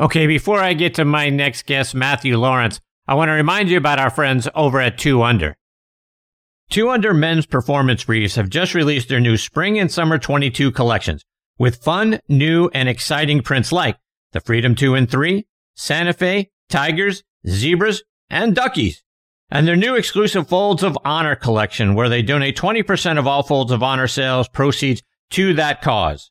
Okay, before I get to my next guest, Matthew Laurance, I want to remind you about our friends over at 2 Under. 2 Under men's performance briefs have just released their new spring and summer 22 collections with fun, new, and exciting prints like the Freedom 2 and 3, Santa Fe, Tigers, Zebras, and Duckies. And their new exclusive Folds of Honor collection where they donate 20% of all Folds of Honor sales proceeds to that cause.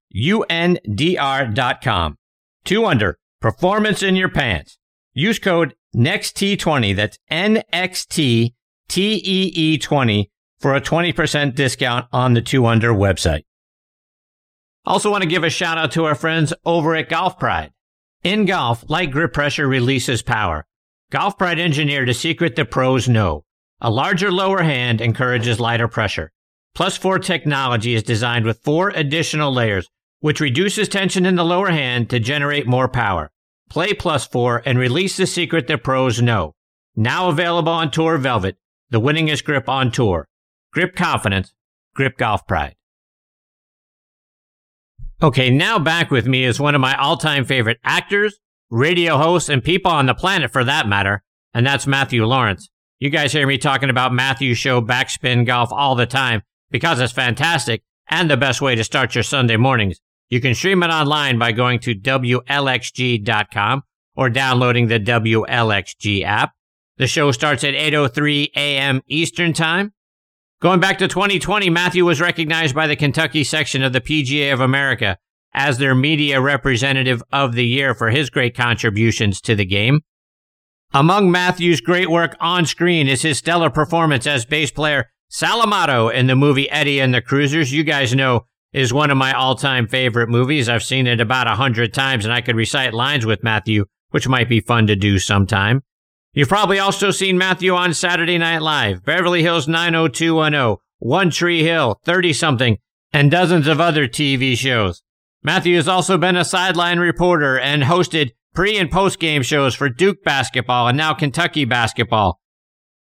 U-N-D-R.com. 2 Under, performance in your pants. Use code NEXT20, that's N-X-T-T-E-E-20 for a 20% discount on the 2 Under website. Also want to give a shout out to our friends over at Golf Pride. In golf, light grip pressure releases power. Golf Pride engineered a secret the pros know. A larger lower hand encourages lighter pressure. Plus 4 technology is designed with four additional layers, which reduces tension in the lower hand to generate more power. Play Plus 4 and release the secret that pros know. Now available on Tour Velvet, the winningest grip on tour. Grip confidence, grip golf pride. Okay, now back with me is one of my all-time favorite actors, radio hosts, and people on the planet for that matter, and that's Matthew Laurance. You guys hear me talking about Matthew's show Backspin Golf all the time because it's fantastic and the best way to start your Sunday mornings. You can stream it online by going to WLXG.com or downloading the WLXG app. The show starts at 8.03 a.m. Eastern Time. Going back to 2020, Matthew was recognized by the Kentucky section of the PGA of America as their media representative of the year for his great contributions to the game. Among Matthew's great work on screen is his stellar performance as bass player Sal Amato in the movie Eddie and the Cruisers. You guys know is one of my all-time favorite movies. I've seen it about a hundred times and I could recite lines with Matthew, which might be fun to do sometime. You've probably also seen Matthew on Saturday Night Live, Beverly Hills 90210, One Tree Hill, 30 something, and dozens of other TV shows. Matthew has also been a sideline reporter and hosted pre and post game shows for Duke basketball and now Kentucky basketball.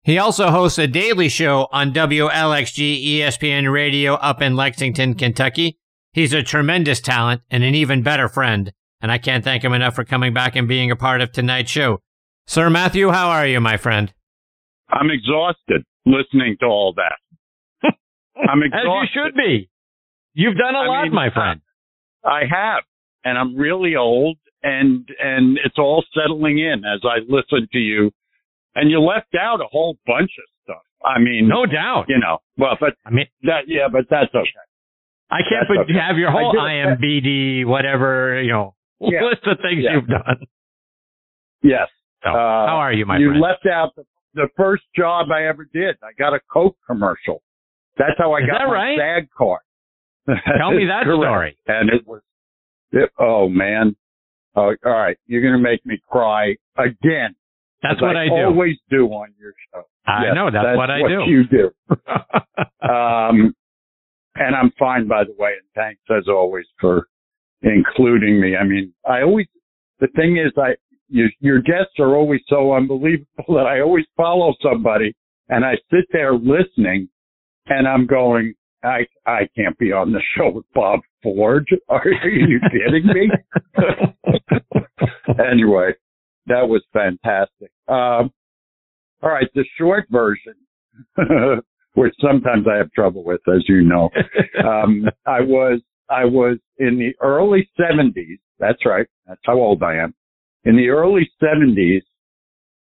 He also hosts a daily show on WLXG ESPN radio up in Lexington, Kentucky. He's a tremendous talent and an even better friend, and I can't thank him enough for coming back and being a part of tonight's show. Sir Matthew, how are you, my friend? I'm exhausted listening to all that. I'm exhausted. As you should be. You've done a I lot, mean, my friend. I have, and I'm really old, and and it's all settling in as I listen to you. And you left out a whole bunch of stuff. I mean, no doubt. You know, well, but I mean that, yeah, but that's okay. I can't put, okay. have your whole IMBD, whatever, you know, yeah. list of things yeah. you've done. Yes. So, uh, how are you, my you friend? You left out the, the, first job I ever did. I got a Coke commercial. That's how I Is got my right? SAG card. Tell me that story. And it was, it, oh man. Oh, all right. You're going to make me cry again. That's what I, I do. always do on your show. I yes, know. That's, that's what I what do. you do. um, and I'm fine, by the way. And thanks as always for including me. I mean, I always, the thing is, I, you, your guests are always so unbelievable that I always follow somebody and I sit there listening and I'm going, I, I can't be on the show with Bob Ford. Are, are you kidding me? anyway, that was fantastic. Um, all right. The short version, which sometimes I have trouble with, as you know, um, I was, I was in the early seventies. That's right. That's how old I am in the early 70s,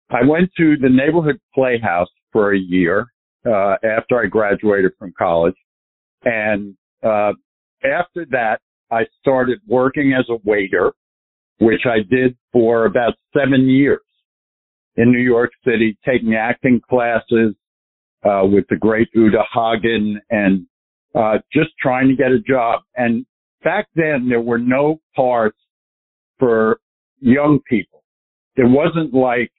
I went to the neighborhood playhouse for a year uh, after I graduated from college. And uh, after that, I started working as a waiter, which I did for about seven years in New York City, taking acting classes uh, with the great Uta Hagen and uh, just trying to get a job. And back then, there were no parts for young people. it wasn't like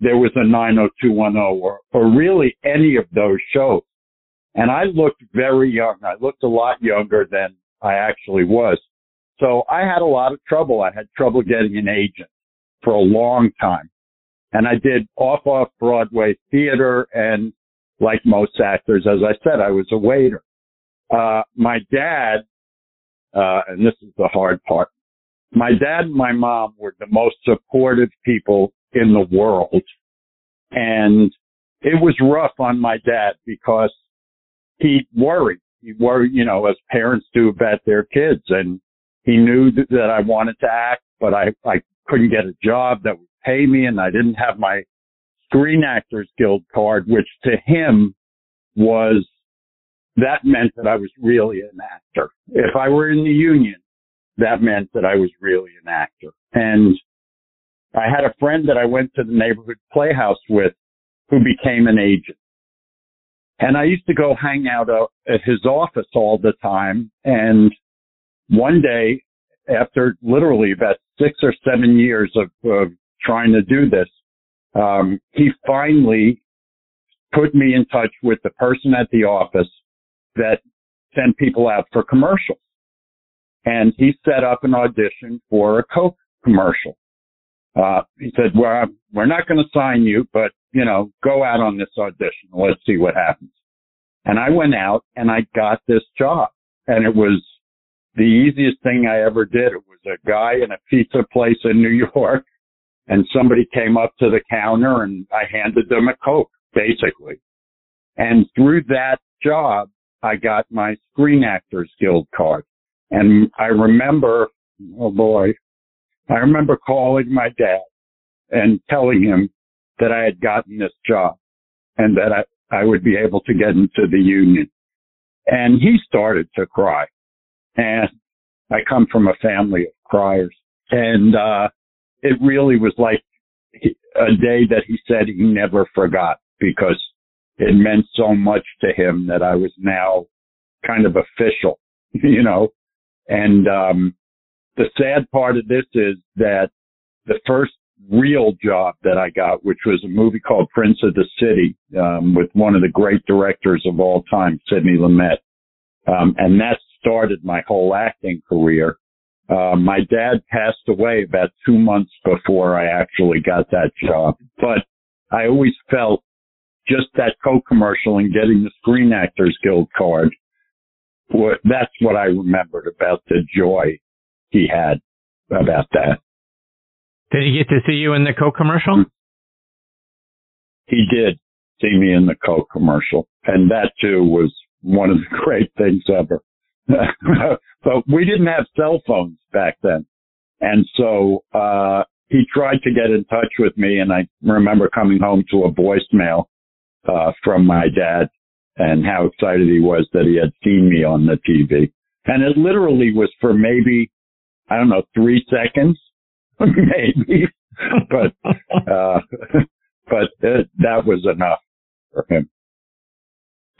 there was a 90210 or, or really any of those shows. And I looked very young. I looked a lot younger than I actually was. So I had a lot of trouble. I had trouble getting an agent for a long time. And I did off off Broadway theater and like most actors, as I said, I was a waiter. Uh, my dad, uh, and this is the hard part. My dad and my mom were the most supportive people in the world. And it was rough on my dad because he worried. He worried, you know, as parents do about their kids. And he knew that, that I wanted to act, but I, I couldn't get a job that would pay me and I didn't have my Screen Actors Guild card, which to him was, that meant that I was really an actor. If I were in the union, that meant that I was really an actor. And I had a friend that I went to the neighborhood playhouse with who became an agent. And I used to go hang out uh, at his office all the time. And one day, after literally about six or seven years of, of trying to do this, um, he finally put me in touch with the person at the office that sent people out for commercials. And he set up an audition for a Coke commercial. Uh, he said, well, we're not going to sign you, but, you know, go out on this audition. Let's see what happens. And I went out and I got this job and it was the easiest thing I ever did. It was a guy in a pizza place in New York and somebody came up to the counter and I handed them a Coke, basically. And through that job, I got my Screen Actors Guild card. And I remember, oh boy, I remember calling my dad and telling him that I had gotten this job and that I, I would be able to get into the union. And he started to cry. And I come from a family of criers. And, uh, it really was like a day that he said he never forgot because it meant so much to him that I was now kind of official, you know, and, um, the sad part of this is that the first real job that I got, which was a movie called Prince of the City, um, with one of the great directors of all time, Sidney Lumet. Um, and that started my whole acting career. Uh, my dad passed away about two months before I actually got that job, but I always felt just that co-commercial and getting the Screen Actors Guild card. That's what I remembered about the joy he had about that. Did he get to see you in the Coke commercial? He did see me in the Coke commercial. And that too was one of the great things ever. but we didn't have cell phones back then. And so, uh, he tried to get in touch with me and I remember coming home to a voicemail, uh, from my dad and how excited he was that he had seen me on the TV. And it literally was for maybe I don't know, three seconds, maybe, but, uh, but it, that was enough for him.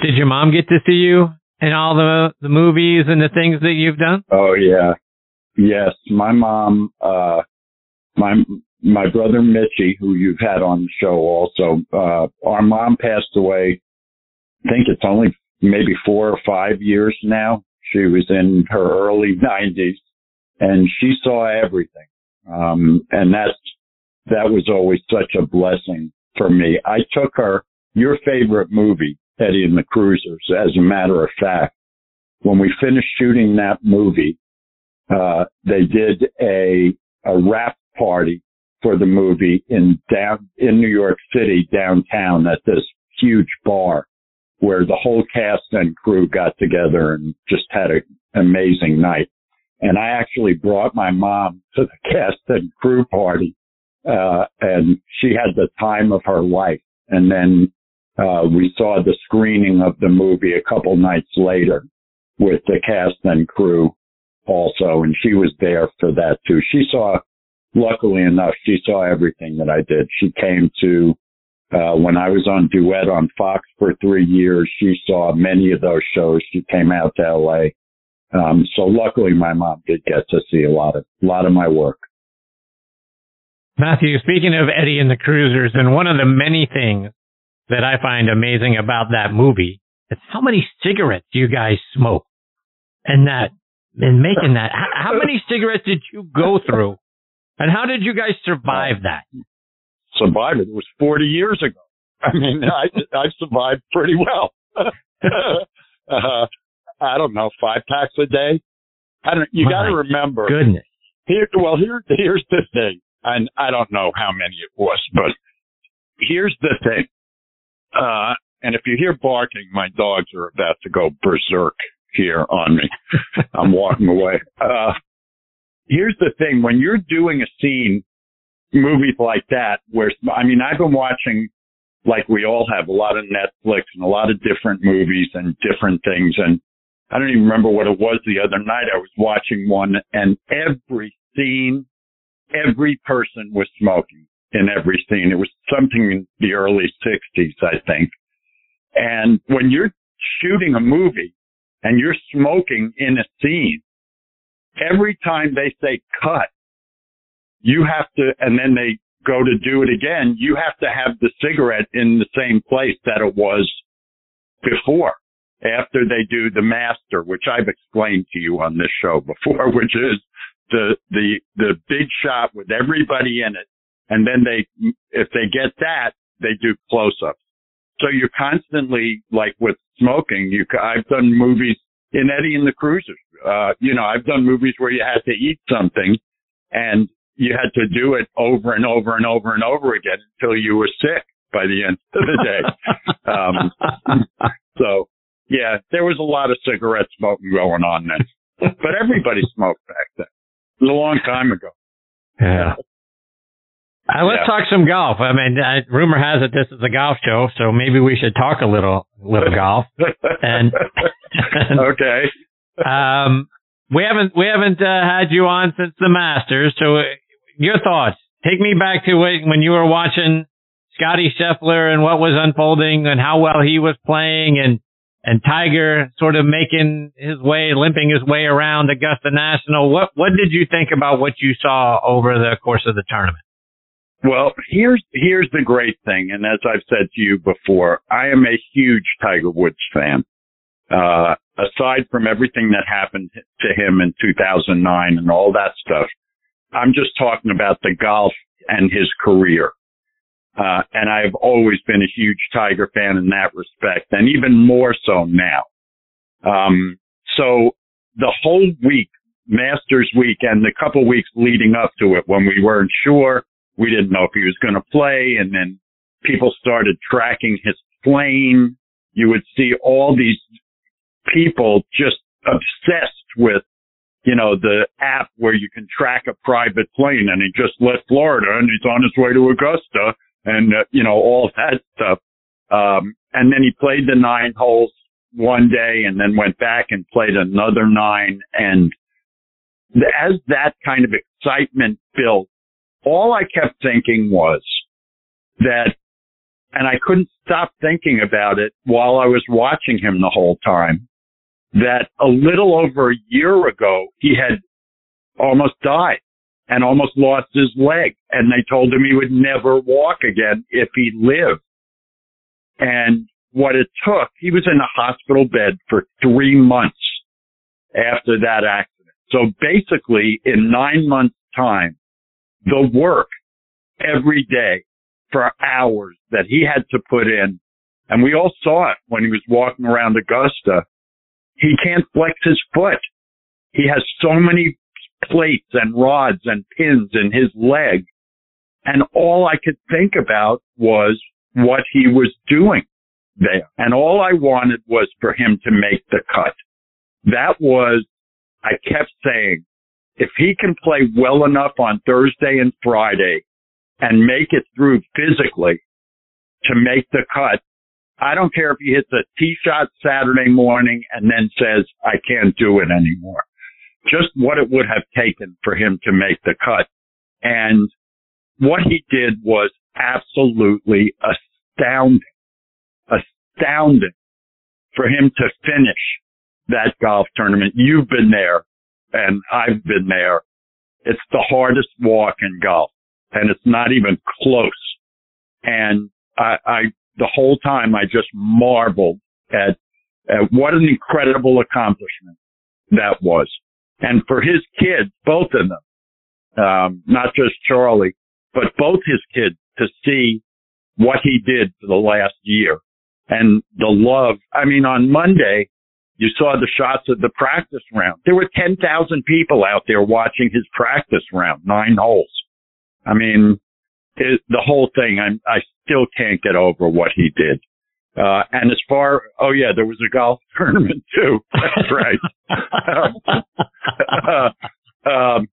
Did your mom get to see you in all the, the movies and the things that you've done? Oh yeah. Yes. My mom, uh, my, my brother Mitchy, who you've had on the show also, uh, our mom passed away. I think it's only maybe four or five years now. She was in her early nineties and she saw everything. Um, and that's, that was always such a blessing for me. I took her, your favorite movie, Eddie and the Cruisers, as a matter of fact, when we finished shooting that movie, uh, they did a, a wrap party for the movie in down, in New York City downtown at this huge bar where the whole cast and crew got together and just had an amazing night. And I actually brought my mom to the cast and crew party. Uh, and she had the time of her life. And then, uh, we saw the screening of the movie a couple nights later with the cast and crew also. And she was there for that too. She saw, luckily enough, she saw everything that I did. She came to, uh, when I was on duet on Fox for three years, she saw many of those shows. She came out to LA um, so luckily my mom did get to see a lot of, a lot of my work. Matthew, speaking of Eddie and the Cruisers, and one of the many things that I find amazing about that movie is how many cigarettes you guys smoke. And that, in making that, how, how many cigarettes did you go through? And how did you guys survive that? Survive it. It was 40 years ago. I mean, I, I survived pretty well. uh, I don't know, five packs a day. I don't, you got to remember. Goodness. Here, well, here, here's the thing. And I don't know how many it was, but here's the thing. Uh, and if you hear barking, my dogs are about to go berserk here on me. I'm walking away. Uh, here's the thing. When you're doing a scene, movies like that, where, I mean, I've been watching, like we all have, a lot of Netflix and a lot of different movies and different things. And I don't even remember what it was the other night. I was watching one and every scene, every person was smoking in every scene. It was something in the early 60s, I think. And when you're shooting a movie and you're smoking in a scene, every time they say cut, you have to, and then they go to do it again, you have to have the cigarette in the same place that it was before after they do the master, which I've explained to you on this show before, which is the, the, the big shot with everybody in it. And then they, if they get that, they do close ups. So you're constantly like with smoking, you, I've done movies in Eddie and the Cruisers. Uh, you know, I've done movies where you had to eat something and you had to do it over and over and over and over again until you were sick by the end of the day. um, so yeah, there was a lot of cigarette smoking going on then, but everybody smoked back then. It was a long time ago. Yeah. Uh, let's yeah. talk some golf. I mean, uh, rumor has it this is a golf show, so maybe we should talk a little, little golf. And, and okay. um, we haven't we haven't uh, had you on since the Masters. So, uh, your thoughts? Take me back to when you were watching Scotty Scheffler and what was unfolding and how well he was playing, and and Tiger sort of making his way, limping his way around Augusta National. What what did you think about what you saw over the course of the tournament? Well, here's here's the great thing, and as I've said to you before, I am a huge Tiger Woods fan. Uh, aside from everything that happened to him in 2009 and all that stuff, I'm just talking about the golf and his career. Uh, and I've always been a huge Tiger fan in that respect, and even more so now. Um, so the whole week, Masters week, and the couple weeks leading up to it, when we weren't sure, we didn't know if he was going to play, and then people started tracking his plane. You would see all these people just obsessed with you know, the app where you can track a private plane and he just left Florida and he's on his way to Augusta and, uh, you know, all that stuff. Um, and then he played the nine holes one day and then went back and played another nine. And as that kind of excitement built, all I kept thinking was that, and I couldn't stop thinking about it while I was watching him the whole time, that a little over a year ago, he had almost died and almost lost his leg. And they told him he would never walk again if he lived. And what it took, he was in a hospital bed for three months after that accident. So basically in nine months time, the work every day for hours that he had to put in. And we all saw it when he was walking around Augusta. He can't flex his foot. He has so many plates and rods and pins in his leg. And all I could think about was what he was doing there. And all I wanted was for him to make the cut. That was, I kept saying, if he can play well enough on Thursday and Friday and make it through physically to make the cut, I don't care if he hits a tee shot Saturday morning and then says, I can't do it anymore just what it would have taken for him to make the cut. And what he did was absolutely astounding, astounding for him to finish that golf tournament. You've been there and I've been there. It's the hardest walk in golf. and it's not even close. And I, I the whole time I just marveled at, at what an incredible accomplishment that was. And for his kids, both of them, um, not just Charlie, but both his kids to see what he did for the last year and the love. I mean, on Monday, you saw the shots of the practice round. There were 10,000 people out there watching his practice round, nine holes. I mean, it, the whole thing, I'm, I still can't get over what he did. Uh, and as far, oh yeah, there was a golf tournament too. That's right. um, uh, um,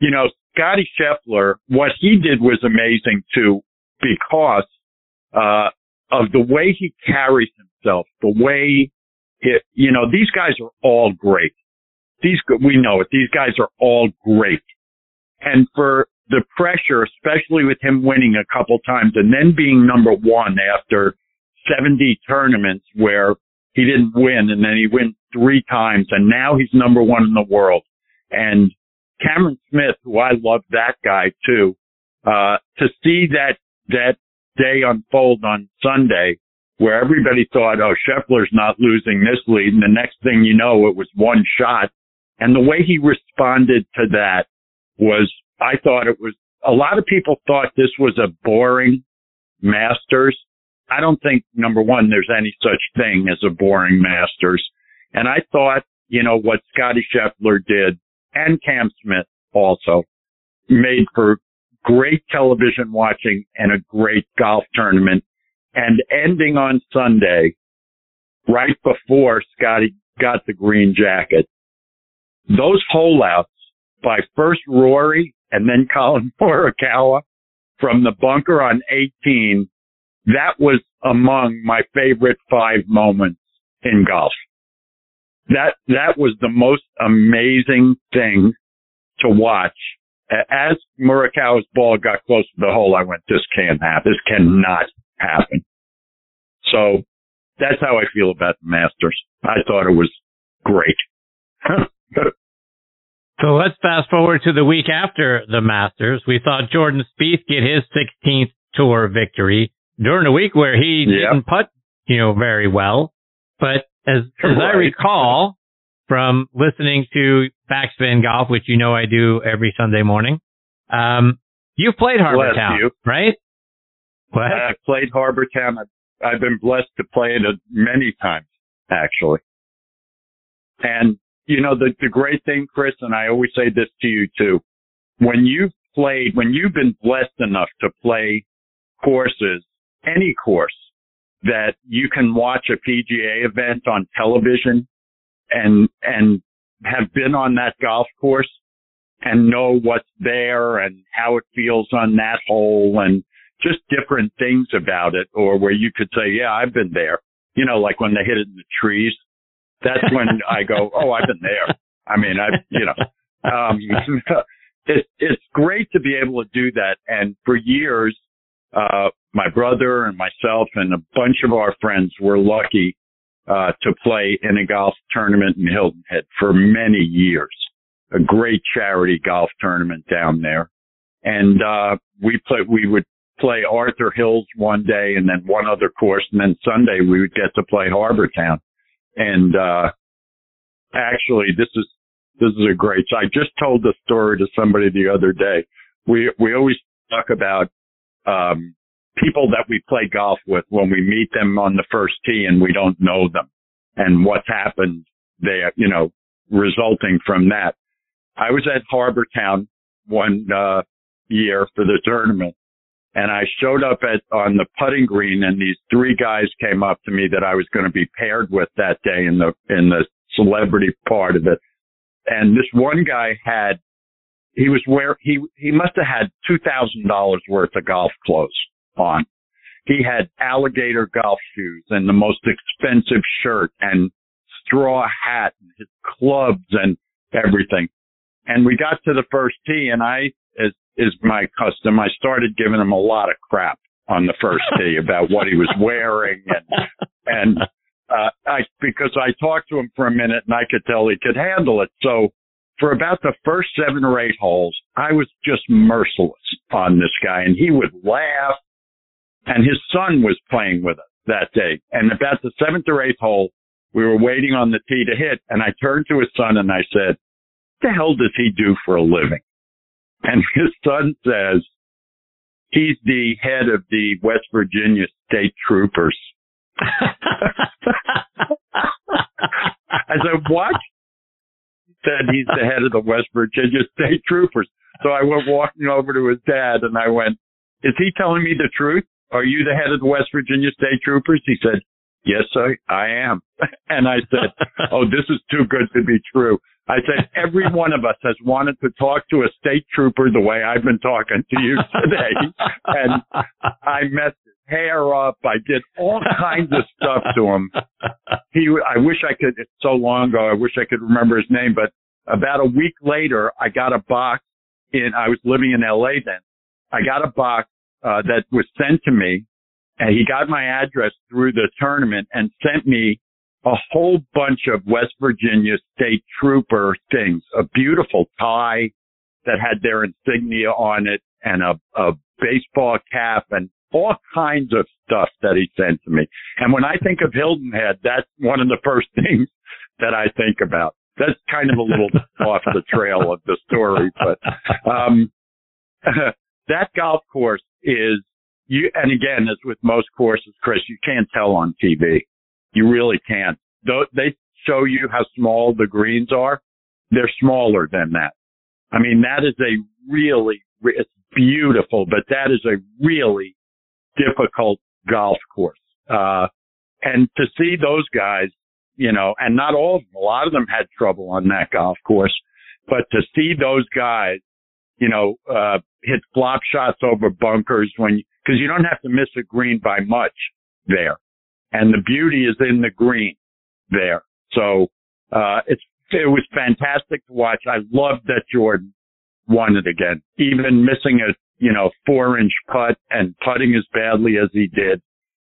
you know, Scotty Scheffler, what he did was amazing too, because, uh, of the way he carries himself, the way it, you know, these guys are all great. These, we know it. These guys are all great. And for the pressure, especially with him winning a couple times and then being number one after 70 tournaments where he didn't win and then he wins three times and now he's number one in the world. And Cameron Smith, who I love that guy too, uh, to see that, that day unfold on Sunday where everybody thought, oh, Scheffler's not losing this lead. And the next thing you know, it was one shot. And the way he responded to that was I thought it was, a lot of people thought this was a boring Masters. I don't think, number one, there's any such thing as a boring Masters. And I thought, you know, what Scotty Scheffler did and Cam Smith also made for great television watching and a great golf tournament and ending on Sunday right before Scotty got the green jacket. Those hole outs by first Rory and then Collin Morikawa from the bunker on 18, that was among my favorite five moments in golf. That, that was the most amazing thing to watch. As Morikawa's ball got close to the hole, I went, this can't happen. This cannot happen. So that's how I feel about the Masters. I thought it was great. So let's fast forward to the week after the Masters. We saw Jordan Spieth get his 16th tour victory during a week where he yep. didn't putt, you know, very well. But as, as I recall from listening to Backspin Golf, which you know I do every Sunday morning, um, you've played Harbour Town, right? What? I've played Harbour Town. I've, been blessed to play it many times, actually. And you know, the, the great thing, Chris, and I always say this to you too, when you've played, when you've been blessed enough to play courses, any course that you can watch a PGA event on television and, and have been on that golf course and know what's there and how it feels on that hole and just different things about it or where you could say, yeah, I've been there. You know, like when they hit it in the trees that's when I go, oh, I've been there. I mean, I, you know, um, it, it's great to be able to do that. And for years, uh, my brother and myself and a bunch of our friends were lucky, uh, to play in a golf tournament in Hilton Head for many years. A great charity golf tournament down there. And, uh, we play, we would play Arthur Hills one day and then one other course. And then Sunday we would get to play Harbour Town. And, uh, actually this is, this is a great, so I just told the story to somebody the other day. We, we always talk about, um, people that we play golf with when we meet them on the first tee and we don't know them and what's happened there, you know, resulting from that. I was at Harbour Town one, uh, year for the tournament and I showed up at on the putting green, and these three guys came up to me that I was going to be paired with that day in the in the celebrity part of it. And this one guy had he was where he he must have had two thousand dollars worth of golf clothes on. He had alligator golf shoes and the most expensive shirt and straw hat and his clubs and everything. And we got to the first tee and I, is my custom. I started giving him a lot of crap on the first tee about what he was wearing and and uh I because I talked to him for a minute and I could tell he could handle it. So for about the first seven or eight holes, I was just merciless on this guy and he would laugh and his son was playing with us that day. And about the seventh or eighth hole, we were waiting on the tee to hit and I turned to his son and I said, the hell does he do for a living? And his son says, he's the head of the West Virginia State Troopers. I said, what? He said he's the head of the West Virginia State Troopers. So I went walking over to his dad and I went, is he telling me the truth? Are you the head of the West Virginia State Troopers? He said, yes, sir, I am. And I said, oh, this is too good to be true. I said, every one of us has wanted to talk to a state trooper the way I've been talking to you today. and I messed his hair up. I did all kinds of stuff to him. He, I wish I could, it's so long ago, I wish I could remember his name, but about a week later, I got a box in, I was living in LA then. I got a box, uh, that was sent to me and he got my address through the tournament and sent me a whole bunch of West Virginia state trooper things, a beautiful tie that had their insignia on it and a, a baseball cap and all kinds of stuff that he sent to me. And when I think of Hilton Head, that's one of the first things that I think about. That's kind of a little off the trail of the story, but, um, that golf course is you, and again, as with most courses, Chris, you can't tell on TV. You really can't. They show you how small the greens are. They're smaller than that. I mean, that is a really, it's beautiful, but that is a really difficult golf course. Uh, and to see those guys, you know, and not all of them, a lot of them had trouble on that golf course, but to see those guys, you know, uh, hit flop shots over bunkers when, cause you don't have to miss a green by much there and the beauty is in the green there. So, uh, it's, it was fantastic to watch. I loved that Jordan won it again, even missing a, you know, four inch putt and putting as badly as he did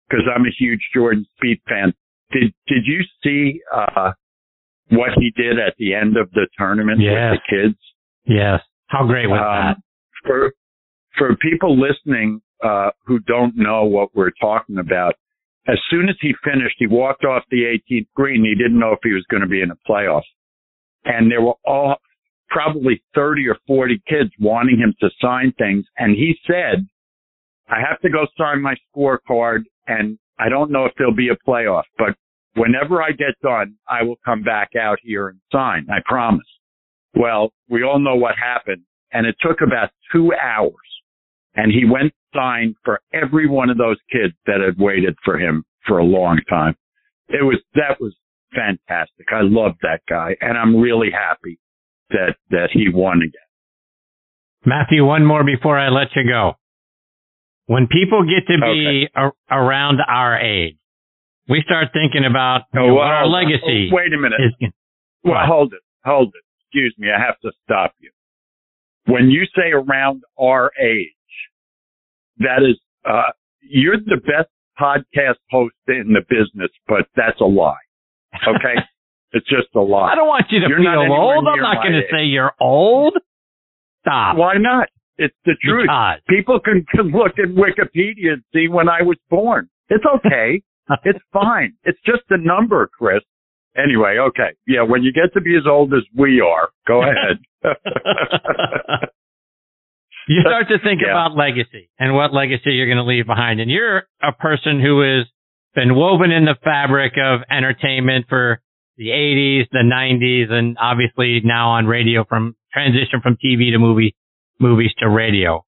because I'm a huge Jordan Spieth fan. Did, did you see, uh, what he did at the end of the tournament yes. with the kids? Yes. How great was uh, that? For, for people listening, uh, who don't know what we're talking about, as soon as he finished, he walked off the 18th green. He didn't know if he was going to be in the playoffs. And there were all probably 30 or 40 kids wanting him to sign things. And he said, I have to go sign my scorecard and I don't know if there'll be a playoff, but whenever I get done, I will come back out here and sign. I promise. Well, we all know what happened and it took about two hours and he went signed for every one of those kids that had waited for him for a long time. It was, that was fantastic. I love that guy and I'm really happy that, that he won again. Matthew, one more before I let you go. When people get to be okay. a- around our age, we start thinking about oh, well, what our oh, legacy. Oh, wait a minute. Is, well, what? hold it, hold it. Excuse me, I have to stop you. When you say around our age, that is, uh, you're the best podcast host in the business, but that's a lie. Okay. it's just a lie. I don't want you to you're feel old. I'm not going to say you're old. Stop. Why not? It's the truth. Because. People can, can look at Wikipedia and see when I was born. It's okay. it's fine. It's just a number, Chris. Anyway, okay. Yeah, when you get to be as old as we are, go ahead. you start to think yeah. about legacy and what legacy you're going to leave behind. And you're a person who has been woven in the fabric of entertainment for the 80s, the 90s, and obviously now on radio from transition from TV to movie, movies to radio.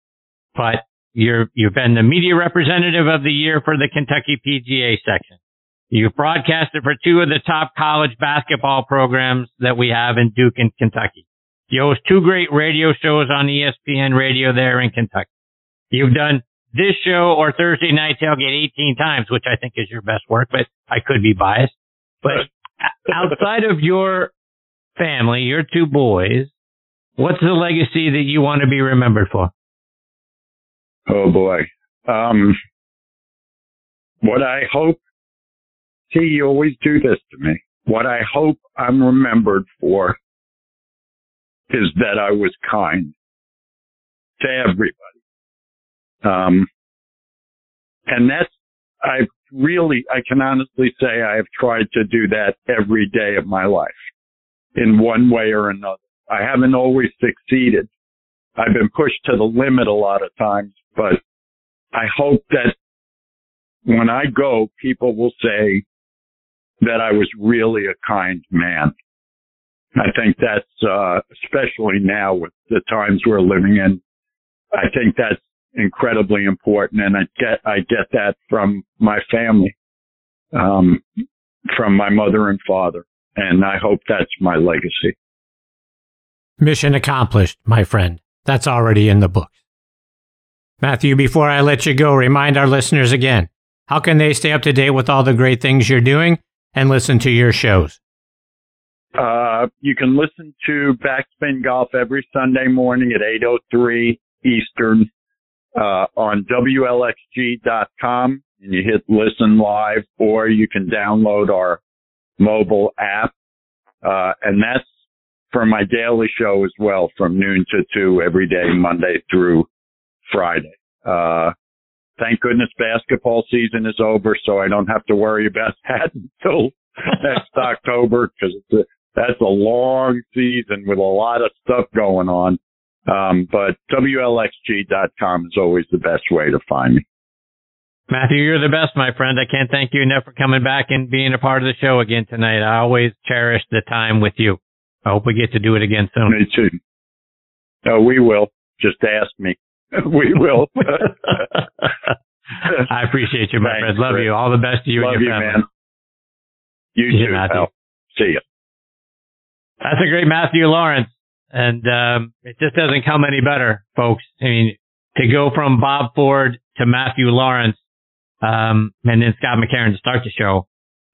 But you're, you've been the media representative of the year for the Kentucky PGA section. You've broadcasted for two of the top college basketball programs that we have in Duke and Kentucky. You host two great radio shows on ESPN radio there in Kentucky. You've done this show or Thursday Night Tailgate 18 times, which I think is your best work, but I could be biased. But outside of your family, your two boys, what's the legacy that you want to be remembered for? Oh boy. Um, what I hope, see, you always do this to me. What I hope I'm remembered for is that I was kind. to everybody. Um, and that's, I've really, I can honestly say I have tried to do that every day of my life in one way or another. I haven't always succeeded. I've been pushed to the limit a lot of times, but I hope that when I go, people will say that I was really a kind man. I think that's, uh, especially now with the times we're living in, I think that's incredibly important. And I get, I get that from my family, um, from my mother and father. And I hope that's my legacy. Mission accomplished, my friend. That's already in the books. Matthew, before I let you go, remind our listeners again how can they stay up to date with all the great things you're doing and listen to your shows? Uh, you can listen to Backspin Golf every Sunday morning at 8.03 Eastern uh, on WLXG.com and you hit listen live or you can download our mobile app. Uh, and that's for my daily show as well from noon to two every day, Monday through Friday. Uh, thank goodness basketball season is over, so I don't have to worry about that until next October because that's a long season with a lot of stuff going on. Um, but WLXG.com is always the best way to find me. Matthew, you're the best, my friend. I can't thank you enough for coming back and being a part of the show again tonight. I always cherish the time with you. I hope we get to do it again soon. Me too. Oh, we will. Just ask me. we will. I appreciate you, my Thanks, friend. Love Chris. you. All the best to you Love and your you, family. Man. You See too, Matthew. Pal. See you. That's a great Matthew Laurance. And um, it just doesn't come any better, folks. I mean, to go from Bob Ford to Matthew Laurance um, and then Scott McCarron to start the show.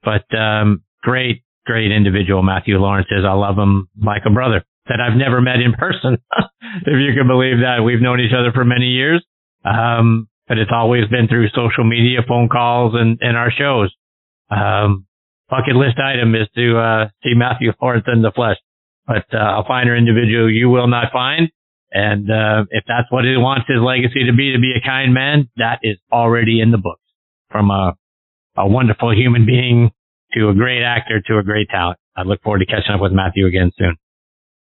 But um, great, great individual Matthew Laurance is. I love him like a brother that I've never met in person. if you can believe that, we've known each other for many years. Um, but it's always been through social media, phone calls, and, and our shows. Um, bucket list item is to uh, see Matthew Laurance in the flesh, but uh, a finer individual you will not find. And uh, if that's what he wants his legacy to be, to be a kind man, that is already in the books. From a, a wonderful human being to a great actor to a great talent. I look forward to catching up with Matthew again soon.